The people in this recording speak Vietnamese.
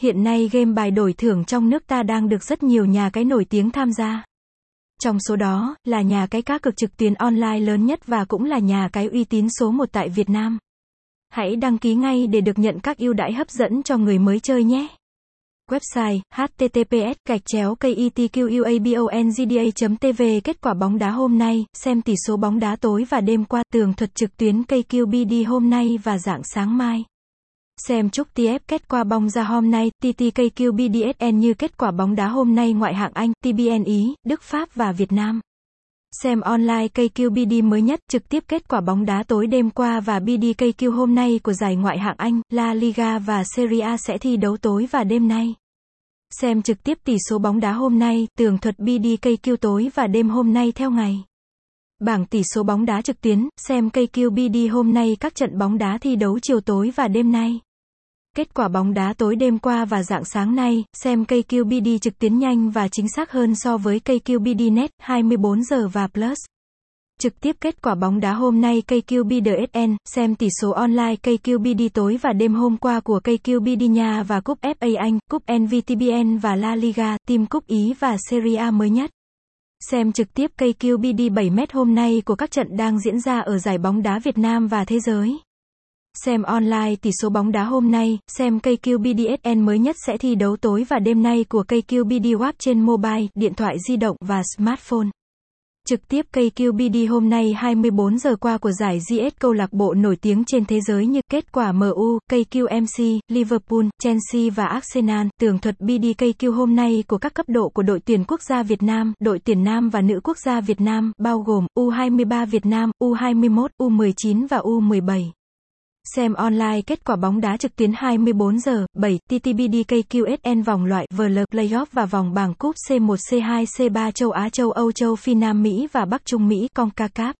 hiện nay game bài đổi thưởng trong nước ta đang được rất nhiều nhà cái nổi tiếng tham gia. Trong số đó, là nhà cái cá cược trực tuyến online lớn nhất và cũng là nhà cái uy tín số 1 tại Việt Nam. Hãy đăng ký ngay để được nhận các ưu đãi hấp dẫn cho người mới chơi nhé. Website https gạch chéo ketqabongda.tv Kết quả bóng đá hôm nay, xem tỷ số bóng đá tối và đêm qua tường thuật trực tuyến KQBD hôm nay và dạng sáng mai. Xem chúc TF kết quả bóng ra hôm nay, TTKQBDSN như kết quả bóng đá hôm nay ngoại hạng Anh, TBN Ý, Đức Pháp và Việt Nam. Xem online KQBD mới nhất, trực tiếp kết quả bóng đá tối đêm qua và BDKQ hôm nay của giải ngoại hạng Anh, La Liga và Serie A sẽ thi đấu tối và đêm nay. Xem trực tiếp tỷ số bóng đá hôm nay, tường thuật BDKQ tối và đêm hôm nay theo ngày. Bảng tỷ số bóng đá trực tuyến, xem KQBD hôm nay các trận bóng đá thi đấu chiều tối và đêm nay. Kết quả bóng đá tối đêm qua và dạng sáng nay, xem KQBD trực tuyến nhanh và chính xác hơn so với KQBD Net, 24 giờ và Plus. Trực tiếp kết quả bóng đá hôm nay KQBDSN, xem tỷ số online KQBD tối và đêm hôm qua của KQBD Nha và Cúp FA Anh, Cúp NVTBN và La Liga, Team Cúp Ý và Serie A mới nhất. Xem trực tiếp KQBD 7m hôm nay của các trận đang diễn ra ở giải bóng đá Việt Nam và thế giới. Xem online tỷ số bóng đá hôm nay, xem KQBDSN mới nhất sẽ thi đấu tối và đêm nay của KQBD Wap trên mobile, điện thoại di động và smartphone. Trực tiếp KQBD hôm nay 24 giờ qua của giải GS câu lạc bộ nổi tiếng trên thế giới như kết quả MU, KQMC, Liverpool, Chelsea và Arsenal, tường thuật BDKQ hôm nay của các cấp độ của đội tuyển quốc gia Việt Nam, đội tuyển nam và nữ quốc gia Việt Nam, bao gồm U23 Việt Nam, U21, U19 và U17. Xem online kết quả bóng đá trực tuyến 24 giờ, 7, TTBDKQSN vòng loại VL Playoff và vòng bảng cúp C1 C2 C3 châu Á châu Âu châu Phi Nam Mỹ và Bắc Trung Mỹ CONCACAF.